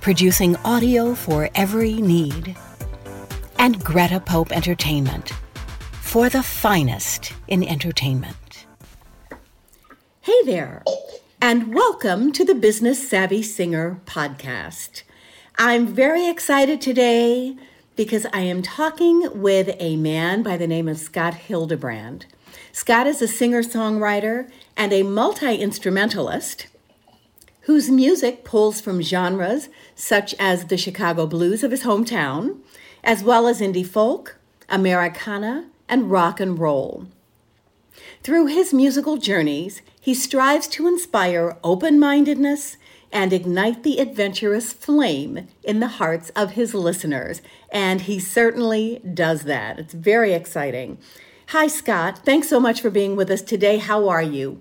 producing audio for every need. And Greta Pope Entertainment, for the finest in entertainment. Hey there, and welcome to the Business Savvy Singer podcast. I'm very excited today because I am talking with a man by the name of Scott Hildebrand. Scott is a singer songwriter and a multi instrumentalist whose music pulls from genres such as the Chicago blues of his hometown, as well as indie folk, Americana, and rock and roll. Through his musical journeys, he strives to inspire open mindedness and ignite the adventurous flame in the hearts of his listeners. And he certainly does that. It's very exciting. Hi, Scott. Thanks so much for being with us today. How are you?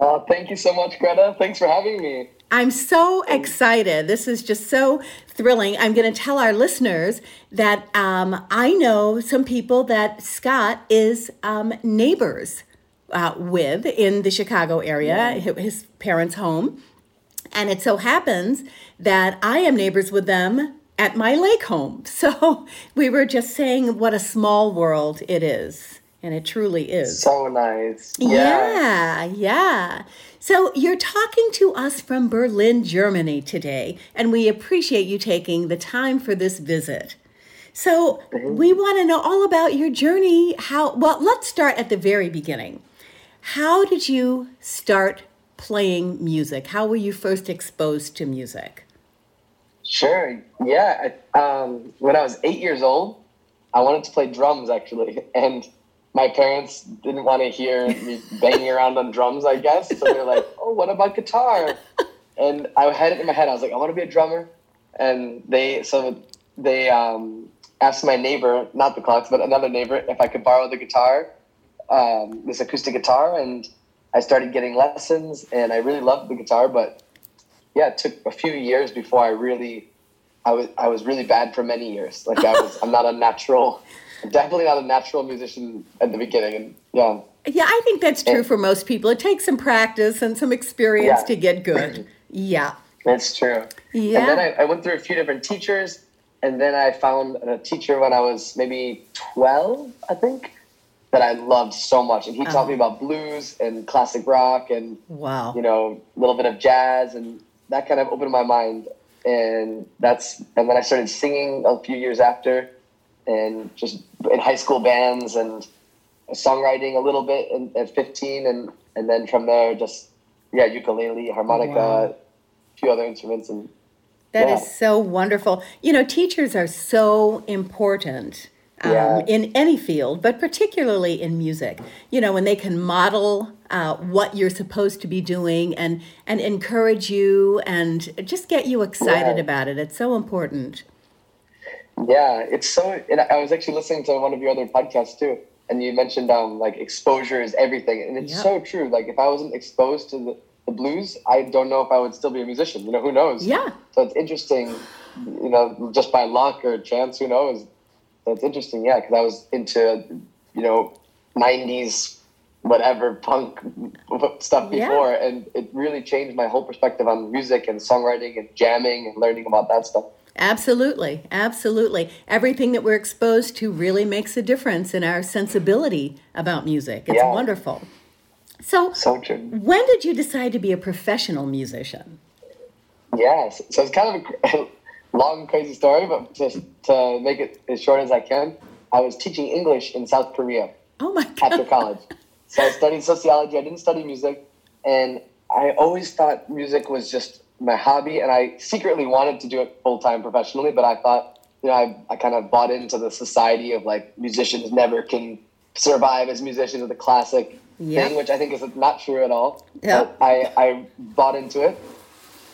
Uh, thank you so much, Greta. Thanks for having me. I'm so excited. This is just so thrilling. I'm going to tell our listeners that um, I know some people that Scott is um, neighbors uh, with in the Chicago area, his parents' home. And it so happens that I am neighbors with them at my lake home. So we were just saying what a small world it is. And it truly is. So nice. Yeah. yeah, yeah. So you're talking to us from Berlin, Germany today, and we appreciate you taking the time for this visit. So mm-hmm. we want to know all about your journey. How well, let's start at the very beginning. How did you start playing music? How were you first exposed to music? Sure. Yeah. Um, when I was eight years old, I wanted to play drums actually, and my parents didn't want to hear me banging around on drums, I guess. So they're like, "Oh, what about guitar?" And I had it in my head. I was like, "I want to be a drummer." And they so they um, asked my neighbor, not the Clarks, but another neighbor, if I could borrow the guitar, um, this acoustic guitar, and I started getting lessons, and I really loved the guitar. But yeah, it took a few years before I really, I was I was really bad for many years. Like I was, I'm not a natural definitely not a natural musician at the beginning. And yeah. Yeah, I think that's true for most people. It takes some practice and some experience yeah. to get good. Yeah. That's true. Yeah. And then I, I, went through a few different teachers, and then I found a teacher when I was maybe 12, I think, that I loved so much. And he taught me oh. about blues and classic rock and, wow. you know, a little bit of jazz. And that kind of opened my mind. And that's, and then I started singing a few years after and just in high school bands and songwriting a little bit in, at 15 and and then from there just yeah ukulele harmonica wow. a few other instruments and that yeah. is so wonderful you know teachers are so important um, yeah. in any field but particularly in music you know when they can model uh, what you're supposed to be doing and and encourage you and just get you excited yeah. about it it's so important yeah, it's so. I was actually listening to one of your other podcasts too, and you mentioned um like exposure is everything, and it's so true. Like if I wasn't exposed to the, the blues, I don't know if I would still be a musician. You know, who knows? Yeah. So it's interesting. You know, just by luck or chance, who knows? That's interesting, yeah, because I was into you know '90s whatever punk stuff before, yeah. and it really changed my whole perspective on music and songwriting and jamming and learning about that stuff. Absolutely, absolutely. Everything that we're exposed to really makes a difference in our sensibility about music. It's yeah. wonderful. So, so true. when did you decide to be a professional musician? Yes, so it's kind of a long, crazy story, but just to make it as short as I can, I was teaching English in South Korea Oh my God. after college. so I studied sociology. I didn't study music, and I always thought music was just my hobby, and I secretly wanted to do it full time professionally. But I thought, you know, I, I kind of bought into the society of like musicians never can survive as musicians of the classic Yeah. thing, which I think is not true at all. But I, I bought into it.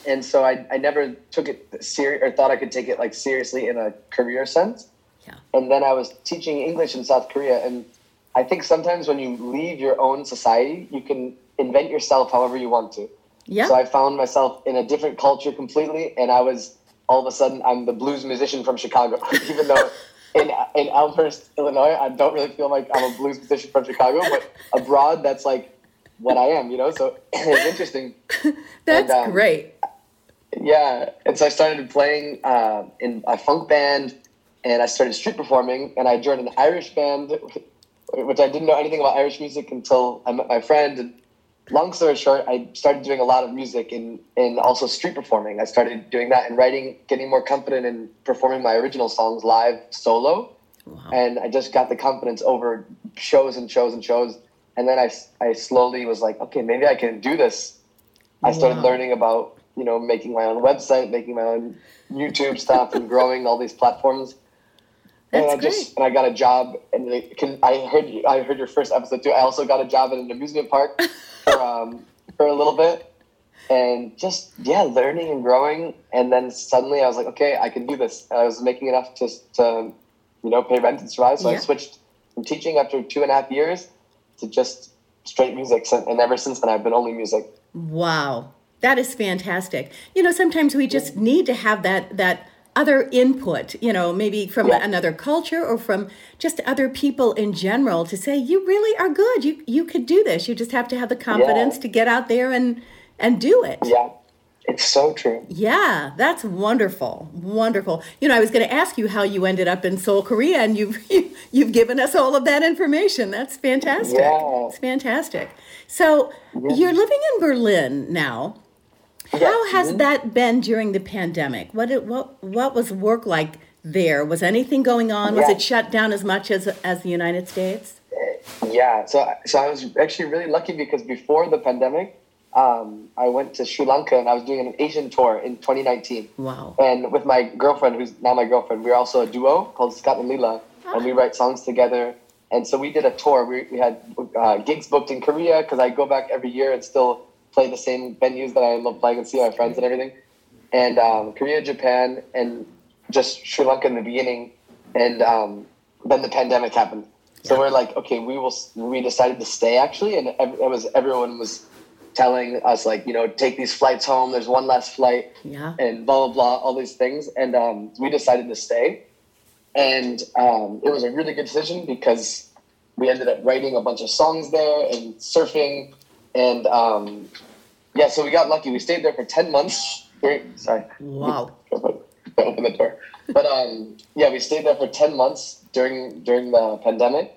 And so I, I never took it serious or thought I could take it like seriously in a career sense. Yeah. And then I was teaching English in South Korea. And I think sometimes when you leave your own society, you can invent yourself however you want to. Yeah. So I found myself in a different culture completely, and I was all of a sudden I'm the blues musician from Chicago, even though in in Elmhurst, Illinois, I don't really feel like I'm a blues musician from Chicago, but abroad, that's like what I am, you know. So it's interesting. That's and, um, great. Yeah, and so I started playing uh, in a funk band, and I started street performing, and I joined an Irish band, which I didn't know anything about Irish music until I met my friend. And long story short, I started doing a lot of music and and also street performing. I started doing that and writing, getting more confident in performing my original songs live solo, Wow. and I just got the confidence over shows and shows and shows. And then I, I slowly was like, okay, maybe I can do this. I started Wow. learning about, you know, making my own website, making my own YouTube stuff and growing all these platforms. That's and I great. just and I got a job and they can I heard you- I heard your first episode too. I also got a job at an amusement park for um for a little bit. And just yeah, learning and growing and then suddenly I was like, okay, I can do this. And I was making enough to to you know, pay rent and survive. So Yeah. I switched from teaching after two and a half years to just straight music. And ever since then I've been only music. Wow. That is fantastic. You know, sometimes we just need to have that that other input, you know, maybe from Yeah. another culture or from just other people in general to say you really are good. You you could do this. You just have to have the confidence Yeah. to get out there and and do it. Yeah. It's so true. Yeah, that's wonderful. Wonderful. You know, I was going to ask you how you ended up in Seoul, Korea, and you've you've given us all of that information. That's fantastic. Yeah. It's fantastic. So, you're living in Berlin now. How has Mhm. that been during the pandemic? What it, what what was work like there? Was anything going on? Was it shut down as much as as the United States? Yeah, so so I was actually really lucky because before the pandemic, um, I went to Sri Lanka and I was doing an Asian tour in 2019. Wow. And with my girlfriend, who's now my girlfriend, we are also a duo called Scott and Lila, and we write songs together. And so we did a tour. We, we had uh, gigs booked in Korea because I go back every year and still play the same venues that I love playing and see my friends and everything. And um, Korea, Japan, and just Sri Lanka in the beginning. And um, then the pandemic happened. So we're like, okay, we will. We decided to stay actually, and it was everyone was telling us like, you know, take these flights home. There's one last flight Yeah. and blah blah blah, all these things, and um, we decided to stay, and um, it was a really good decision because we ended up writing a bunch of songs there and surfing, and um, yeah, so we got lucky. We stayed there for ten months. Sorry, Wow. open the door, but um, yeah, we stayed there for ten months during during the pandemic,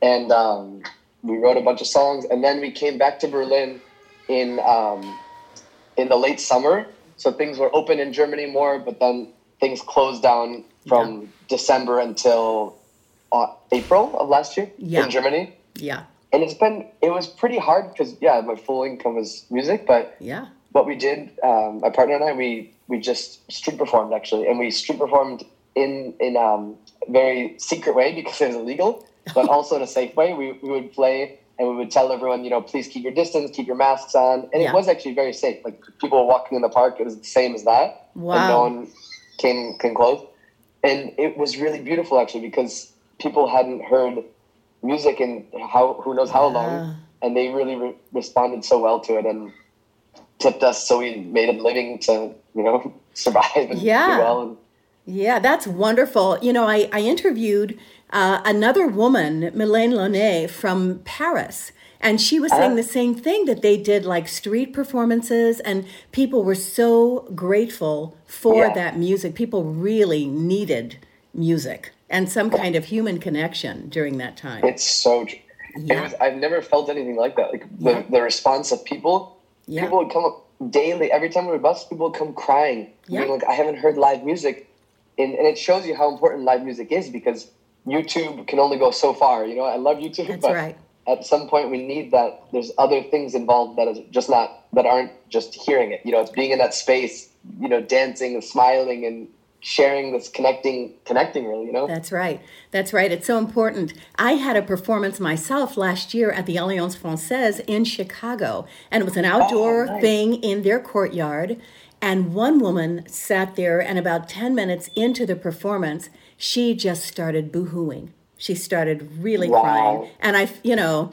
and um, we wrote a bunch of songs, and then we came back to Berlin in um, in the late summer. So things were open in Germany more, but then things closed down from December until uh, April of last year Yeah. in Germany. Yeah. And it's been it was pretty hard because yeah, my full income was music, but Yeah. what we did, um, my partner and I, we we just street performed actually, and we street performed in in um, a very secret way because it was illegal, but also in a safe way. We we would play and we would tell everyone, you know, please keep your distance, keep your masks on, and Yeah. it was actually very safe. Like people were walking in the park, it was the same as that, and no one came came close, and it was really beautiful actually because people hadn't heard music in how who knows how long Ah. and they really re- responded so well to it and tipped us so we made a living to you know survive and Yeah. do well and Yeah, that's wonderful. You know, I, I interviewed uh, another woman, Mylène Launay from Paris, and she was saying Ah. the same thing that they did like street performances, and people were so grateful for Yeah. that music. People really needed music and some kind of human connection during that time. it's so Yeah. it was, i've never felt anything like that like the, Yeah. the response of people Yeah. people would come up daily every time we would bus people would come crying Yeah. being like i haven't heard live music and, and it shows you how important live music is because YouTube can only go so far. You know, I love YouTube, That's but right. at some point we need that. There's other things involved that is just not that aren't just hearing it. You know, it's being in that space. You know, dancing and smiling and sharing this connecting, connecting. Really, you know. That's right. That's right. It's so important. I had a performance myself last year at the Alliance Francaise in Chicago, and it was an oh, outdoor nice. thing in their courtyard. And one woman sat there, and about 10 minutes into the performance, she just started boohooing. She started really Wow. crying. And I, you know,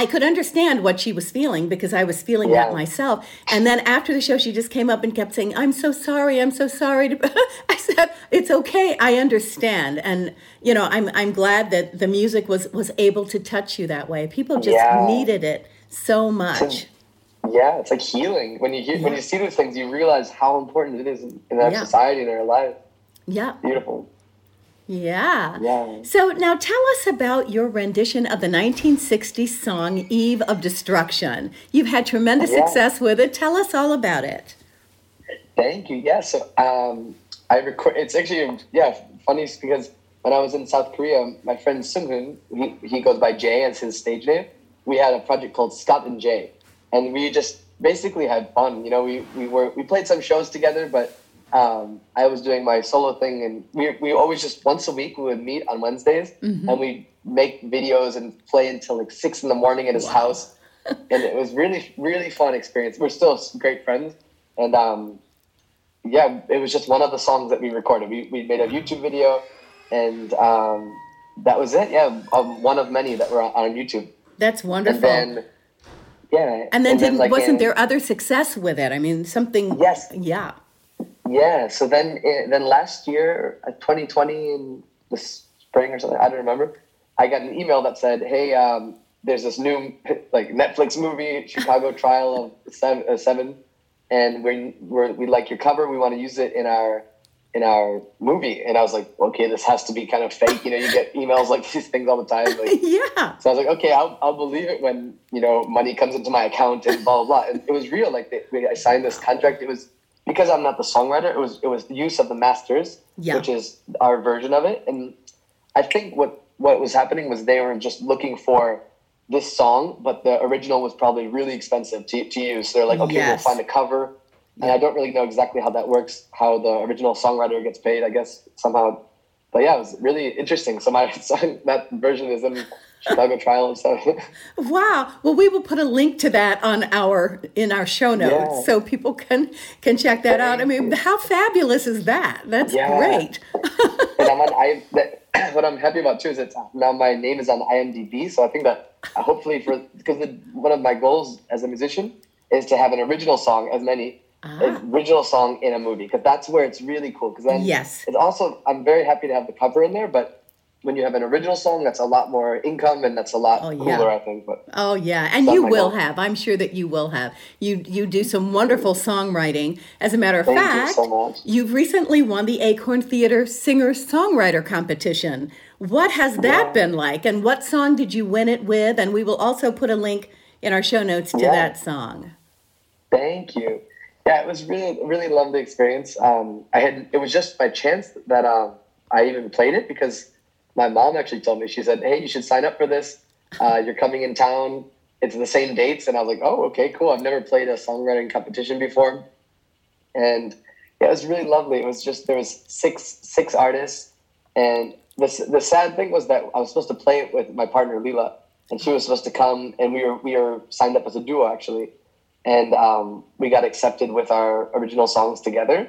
I could understand what she was feeling because I was feeling that myself. And then after the show, she just came up and kept saying, I'm so sorry. I'm so sorry. I said, It's okay. I understand. And, you know, I'm, I'm glad that the music was, was able to touch you that way. People just Yeah. needed it so much. Yeah, it's like healing. When you hear, when you see those things, you realize how important it is in, in our Yeah. society and our life. Yeah. Beautiful. Yeah. Yeah. So now tell us about your rendition of the 1960 song Eve of Destruction. You've had tremendous Yeah. success with it. Tell us all about it. Thank you. Yeah. So um, I record. It's actually yeah funny because when I was in South Korea, my friend Sunghoon, he he goes by Jay as his stage name. We had a project called Scott and Jay, and we just basically had fun. You know, we we were we played some shows together, but um, I was doing my solo thing, and we we always just once a week we would meet on Wednesdays, and we'd make videos and play until like six in the morning at his house, and it was really really fun experience. We're still great friends, and um, yeah, it was just one of the songs that we recorded. We, we made a YouTube video, and um, that was it. Yeah, um, one of many that were on, on YouTube. That's And wonderful. then, yeah, And then, didn't, like, wasn't in- there other success with it? I mean, something. Yes. Yeah. Yeah. So then, eh, then last year, uh, 2020 in the spring or something, I don't remember. I got an email that said, "Hey, um, there's this new like Netflix movie, Chicago Trial of Seven, uh, Seven and we we're, we like your cover. We want to use it in our in our movie." And I was like, "Okay, this has to be kind of fake." You know, you get emails like these things all the time. Like, Yeah. so I was like, "Okay, I'll, I'll believe it when you know money comes into my account and blah blah blah." And it was real. Like they, I signed this contract. It was because I'm not the songwriter. It was it was the use of the masters, Yeah. which is our version of it. And I think what what was happening was they were just looking for this song, but the original was probably really expensive to, to use. So they're like, okay, Yes. we'll find a cover. And I don't really know exactly how that works, how the original songwriter gets paid, I guess, somehow. But yeah, it was really interesting. So my song, that version is in Chicago Trial. So Wow. Well, we will put a link to that on our in our show notes Yeah. so people can can check that out. I mean, how fabulous is that? That's Yeah. great. and I'm on I that, what I'm happy about too is that now my name is on IMDb. So I think that hopefully for because one of my goals as a musician is to have an original song as many an ah. original song in a movie because that's where it's really cool. Because then Yes. it's also I'm very happy to have the cover in there, but when you have an original song, that's a lot more income and that's a lot Oh, yeah. cooler, I think. But Oh yeah, and you will have. I'm sure that you will have. You you do some wonderful songwriting. As a matter of Thank you fact, so much. have recently won the Acorn Theater Singer Songwriter Competition. What has that Yeah. been like, and what song did you win it with? And we will also put a link in our show notes to Yeah. that song. Thank you. Yeah, it was really, really lovely experience. Um, I had it was just by chance that um, I even played it because my mom actually told me. She said, "Hey, you should sign up for this. Uh, you're coming in town. It's the same dates." And I was like, "Oh, okay, cool. I've never played a songwriting competition before." And yeah, it was really lovely. It was just there was six six artists, and the the sad thing was that I was supposed to play it with my partner Lila, and she was supposed to come, and we were we were signed up as a duo actually and um, we got accepted with our original songs together.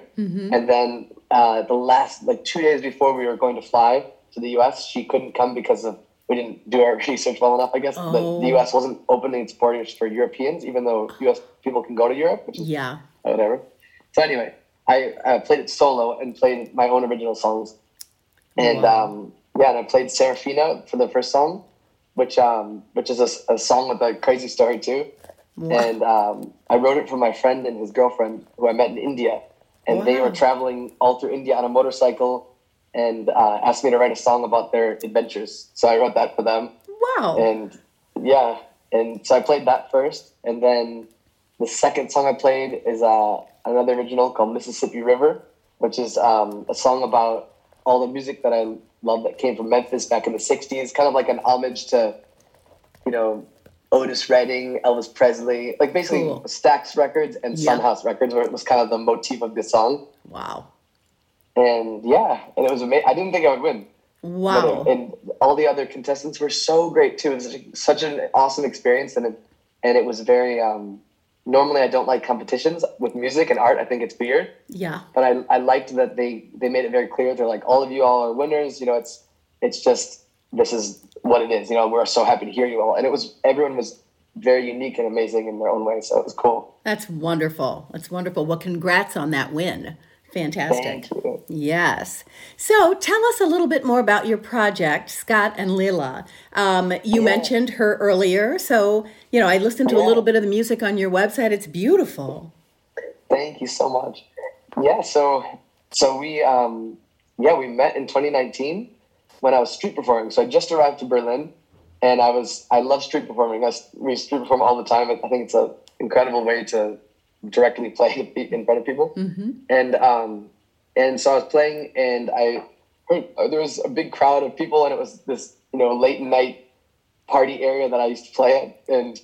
And then uh, the last, like two days before we were going to fly to the U.S., she couldn't come because of we didn't do our research well enough. I guess the, Oh. the U.S. wasn't opening its borders for Europeans, even though U.S. people can go to Europe, which is Yeah. whatever. So anyway, I uh, played it solo and played my own original songs, and Wow. um, yeah, and I played Serafina for the first song, which um, which is a song with a crazy story too. And um, I wrote it for my friend and his girlfriend who I met in India, and they were traveling all through India on a motorcycle, and uh, asked me to write a song about their adventures. So I wrote that for them Wow. and yeah, and so I played that first, and then the second song I played is uh, another original called Mississippi River, which is um, a song about all the music that I love that came from Memphis back in the '60s, kind of like an homage to, you know, Otis Redding, Elvis Presley, like basically Cool. Stax Records and Yeah. Sun House Records, where it was kind of the motif of the song. Wow. And yeah, and it was amazing. I didn't think I would win. Wow. And all the other contestants were so great too. It was such- such an awesome experience, and it, and it was very. Um, normally, I don't like competitions with music and art. I think it's weird, Yeah. but I, I liked that they they made it very clear. They're like, all of you all are winners. You know, it's it's just this is what it is. You know, we're so happy to hear you all, and it was everyone was very unique and amazing in their own way. So it was cool. That's wonderful. That's wonderful. Well, congrats on that win. Fantastic. Thank you. Yes. So tell us a little bit more about your project, Scott and Lila. Um, you mentioned her earlier. So, you know, I listened to a little bit of the music on your website. It's beautiful. Thank you so much. Yeah, so so we um yeah, we met in 2019 when I was street performing. So I just arrived to Berlin and I was I love street performing. I, we street perform all the time. I think it's an incredible way to directly play in front of people. And um and so I was playing and I heard uh, there was a big crowd of people and it was this, you know, late night party area that I used to play at and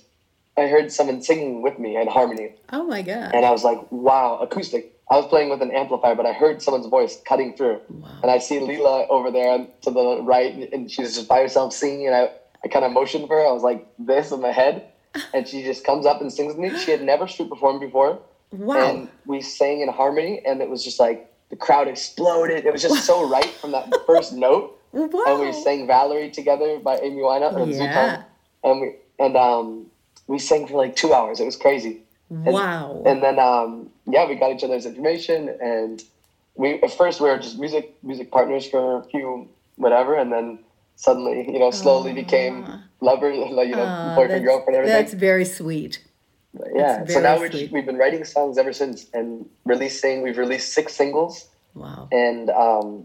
I heard someone singing with me in harmony Oh my God. and I was like, wow, acoustic. I was playing with an amplifier, but I heard someone's voice cutting through. And I see Lila over there to the right, and she's just by herself singing. And I, I kind of motioned for her. I was like this in my head. And she just comes up and sings with me. She had never street performed before. Wow. And we sang in harmony, and it was just like the crowd exploded. It was just so right from that first note. wow. And we sang Valerie together by Amy Winehouse Yeah. And we and um, we sang for like two hours. It was crazy. And- Wow. And then um, yeah, we got each other's information, and we at first we were just music music partners for a few whatever, and then suddenly you know slowly became lovers, like you know boyfriend girlfriend everything. that's very sweet. yeah. that's So very now sweet. we've been writing songs ever since, and releasing. We've released six singles Wow. and um,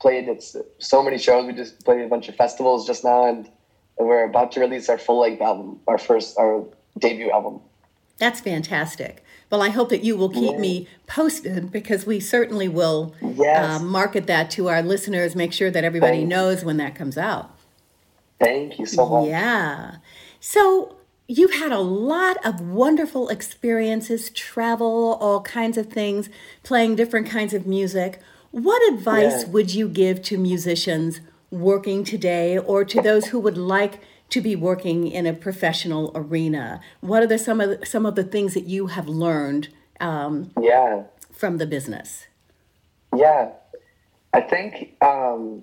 played it's so many shows. We just played a bunch of festivals just now, and, and we're about to release our full length album, our first our debut album. That's fantastic. Well, I hope that you will keep me posted because we certainly will Yes. uh, market that to our listeners, make sure that everybody Thanks. knows when that comes out. Thank you so much. Yeah. So you've had a lot of wonderful experiences, travel, all kinds of things, playing different kinds of music. What advice Yeah. would you give to musicians working today or to those who would like to be working in a professional arena? What are the, some, of the, some of the things that you have learned um, Yeah. from the business? Yeah, I think um,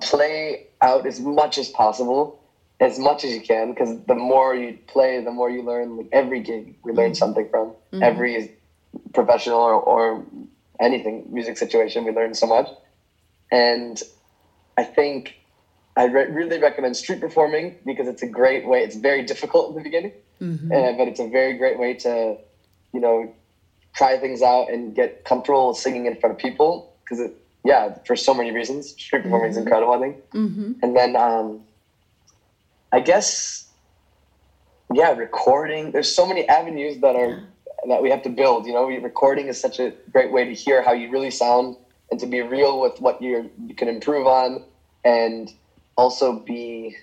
play out as much as possible, as much as you can, because the more you play, the more you learn. Like every gig, we learn something from every professional or, or anything music situation. We learn so much, and I think I re- really recommend street performing because it's a great way. It's very difficult in the beginning, uh, but it's a very great way to, you know, try things out and get comfortable singing in front of people because it yeah for so many reasons street performing is incredible i think Mm-hmm. and then um i guess yeah recording there's so many avenues that are that we have to build you know recording is such a great way to hear how you really sound and to be real with what you're you can improve on and also be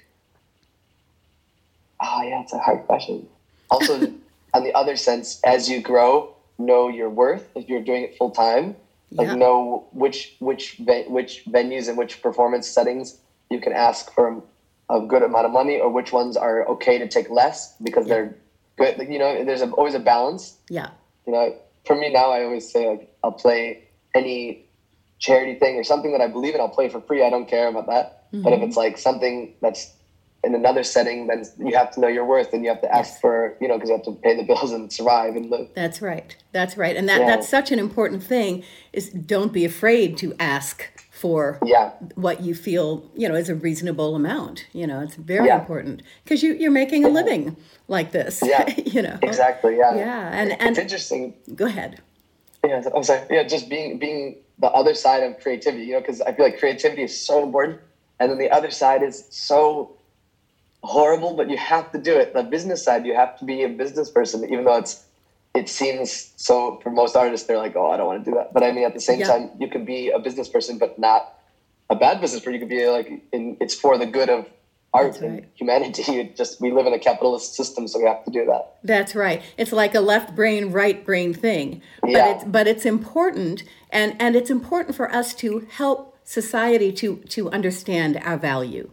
oh yeah it's a hard question. Also on the other sense as you grow know your worth if you're doing it full time like Yeah. know which which which venues and which performance settings you can ask for a good amount of money or which ones are okay to take less because they're good. Like, you know there's a, always a balance. Yeah. you know for me now i always say like i'll play any charity thing or something that i believe in i'll play for free i don't care about that but if mm-hmm. it's like something that's in another setting then you have to know your worth and you have to ask for you know because you have to pay the bills and survive and live That's right. That's right. And that, Yeah. that's such an important thing is don't be afraid to ask for yeah what you feel, you know, is a reasonable amount. You know, it's very Yeah. important because you, you're making a living like this, Yeah. you know. exactly yeah Yeah. And, it's and interesting go ahead. Yeah, I'm sorry. Yeah, just being being the other side of creativity, you know, because I feel like creativity is so important, and then the other side is so horrible, but you have to do it. The business side, you have to be a business person, even though it's it seems so for most artists they're like oh i don't want to do that but i mean at the same Yeah. time you can be a business person but not a bad business person you could be like in, it's for the good of art That's and humanity it just we live in a capitalist system so we have to do that That's right. It's like a left brain, right brain thing. But it's but it's important and and it's important for us to help society to to understand our value.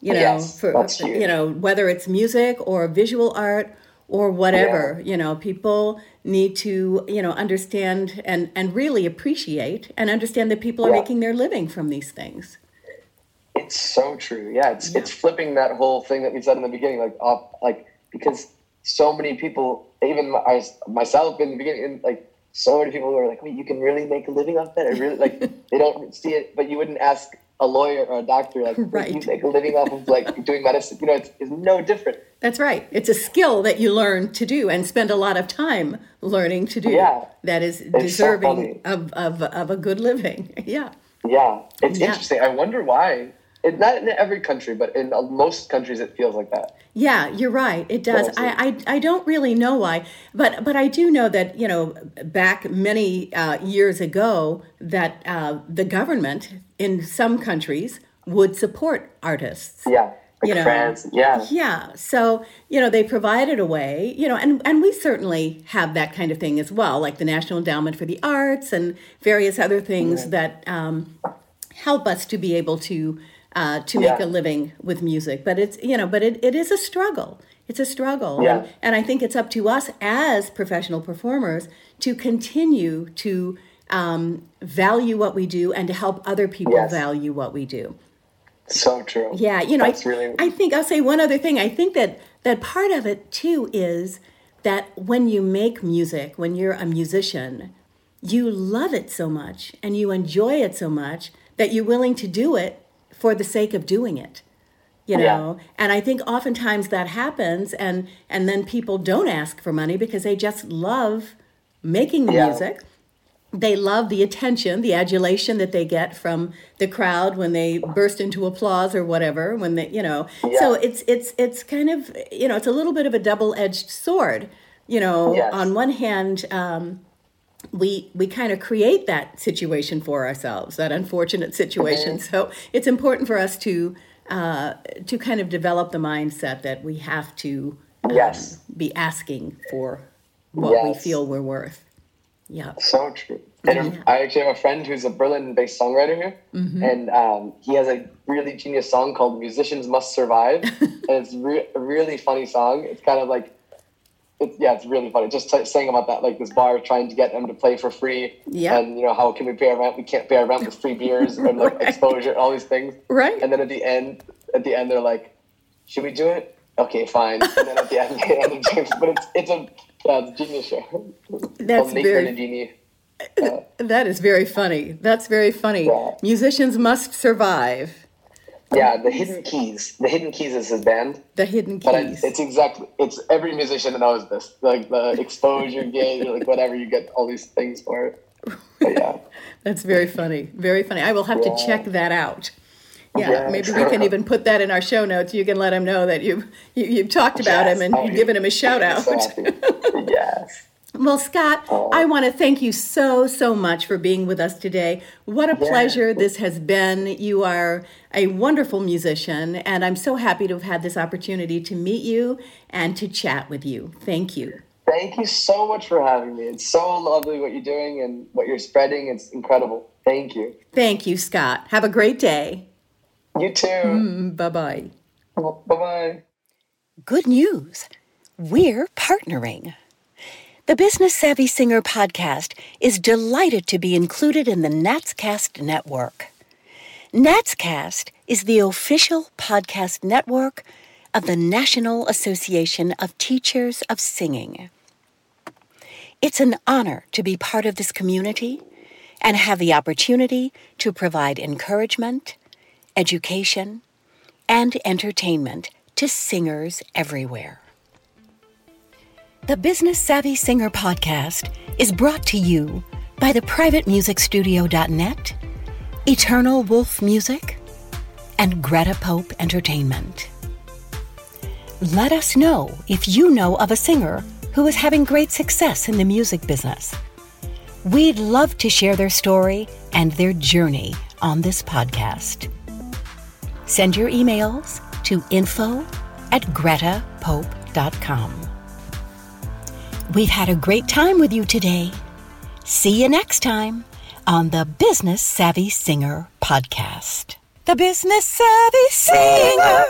You oh, know, Yes, for you know, whether it's music or visual art or whatever, you know, people need to, you know, understand and and really appreciate and understand that people are Yeah. making their living from these things. It's so true. Yeah, it's it's flipping that whole thing that we said in the beginning, like off, like because so many people, even my, myself in the beginning, like so many people who are like, "Wait, you can really make a living off that?" I really like they don't see it, but you wouldn't ask a lawyer or a doctor like, Right. "You make a living off of like doing medicine?" You know, it's, it's no different. That's right. It's a skill that you learn to do and spend a lot of time learning to do. Yeah. That is so deserving funny. of, of, of a good living. Yeah. Yeah, it's Yeah. interesting. I wonder why. It, not in every country, but in uh, most countries, it feels like that. Yeah, you're right. It does. I, I, I don't really know why, but but I do know that you know back many uh, years ago that uh, the government in some countries would support artists. Yeah, like You know, France. Yeah, Yeah. So, you know, they provided a way, you know, and, and we certainly have that kind of thing as well, like the National Endowment for the Arts and various other things that um, help us to be able to uh, to make a living with music. But it's, you know, but it, it is a struggle. It's a struggle. Yeah. And, and I think it's up to us as professional performers to continue to um, value what we do and to help other people Yes. value what we do. so true. Yeah, you know, That's I, really- I think I'll say one other thing. I think that that part of it too is that when you make music, when you're a musician, you love it so much and you enjoy it so much that you're willing to do it for the sake of doing it. You Yeah. know, and I think oftentimes that happens, and and then people don't ask for money because they just love making the Yeah. music they love the attention, the adulation that they get from the crowd when they burst into applause or whatever. When they, you know, so it's it's it's kind of you know it's a little bit of a double-edged sword. You know, Yes. on one hand, um, we we kind of create that situation for ourselves, that unfortunate situation. Mm-hmm. So it's important for us to uh, to kind of develop the mindset that we have to um, Yes. be asking for what we feel we're worth. Yeah. So true. And I actually have a friend who's a Berlin-based songwriter here, and um, he has a really genius song called "Musicians Must Survive," and it's re- a really funny song. It's kind of like, it's yeah, it's really funny. Just t- saying about that, like this bar trying to get them to play for free, Yeah. and you know how can we pay our rent? We can't pay our rent with free beers and like Right. exposure, all these things. Right. And then at the end, at the end, they're like, "Should we do it?" Okay, fine. And then at the end, they end up- but it's it's a yeah, it's a genius show. That's very- That is very funny. That's very funny. Yeah. Musicians must survive. Yeah, the Hidden Keys. The Hidden Keys is his band, The hidden but keys. it's, it's exactly it's every musician knows this. Like the exposure gate, or like whatever you get all these things for it. But yeah, That's very funny. Very funny. I will have to check that out. Yeah, Yeah. maybe we can even put that in our show notes. You can let him know that you've you, you've talked about Yes. him and Oh, you've given him a shout out. Yes. Well, Scott, oh. I want to thank you so, so much for being with us today. What a Yeah. pleasure this has been. You are a wonderful musician, and I'm so happy to have had this opportunity to meet you and to chat with you. Thank you. Thank you so much for having me. It's so lovely what you're doing and what you're spreading. It's incredible. Thank you. Thank you, Scott. Have a great day. You too. Mm, bye bye. Bye bye. Good news. We're partnering. The Business Savvy Singer podcast is delighted to be included in the Natscast network. Natscast is the official podcast network of the National Association of Teachers of Singing. It's an honor to be part of this community and have the opportunity to provide encouragement, education, and entertainment to singers everywhere. The Business Savvy Singer podcast is brought to you by the privatemusicstudio.net, Eternal Wolf Music, and Greta Pope Entertainment. Let us know if you know of a singer who is having great success in the music business. We'd love to share their story and their journey on this podcast. Send your emails to info at gretapope.com. We've had a great time with you today. See you next time on the Business Savvy Singer podcast. The Business Savvy Singer.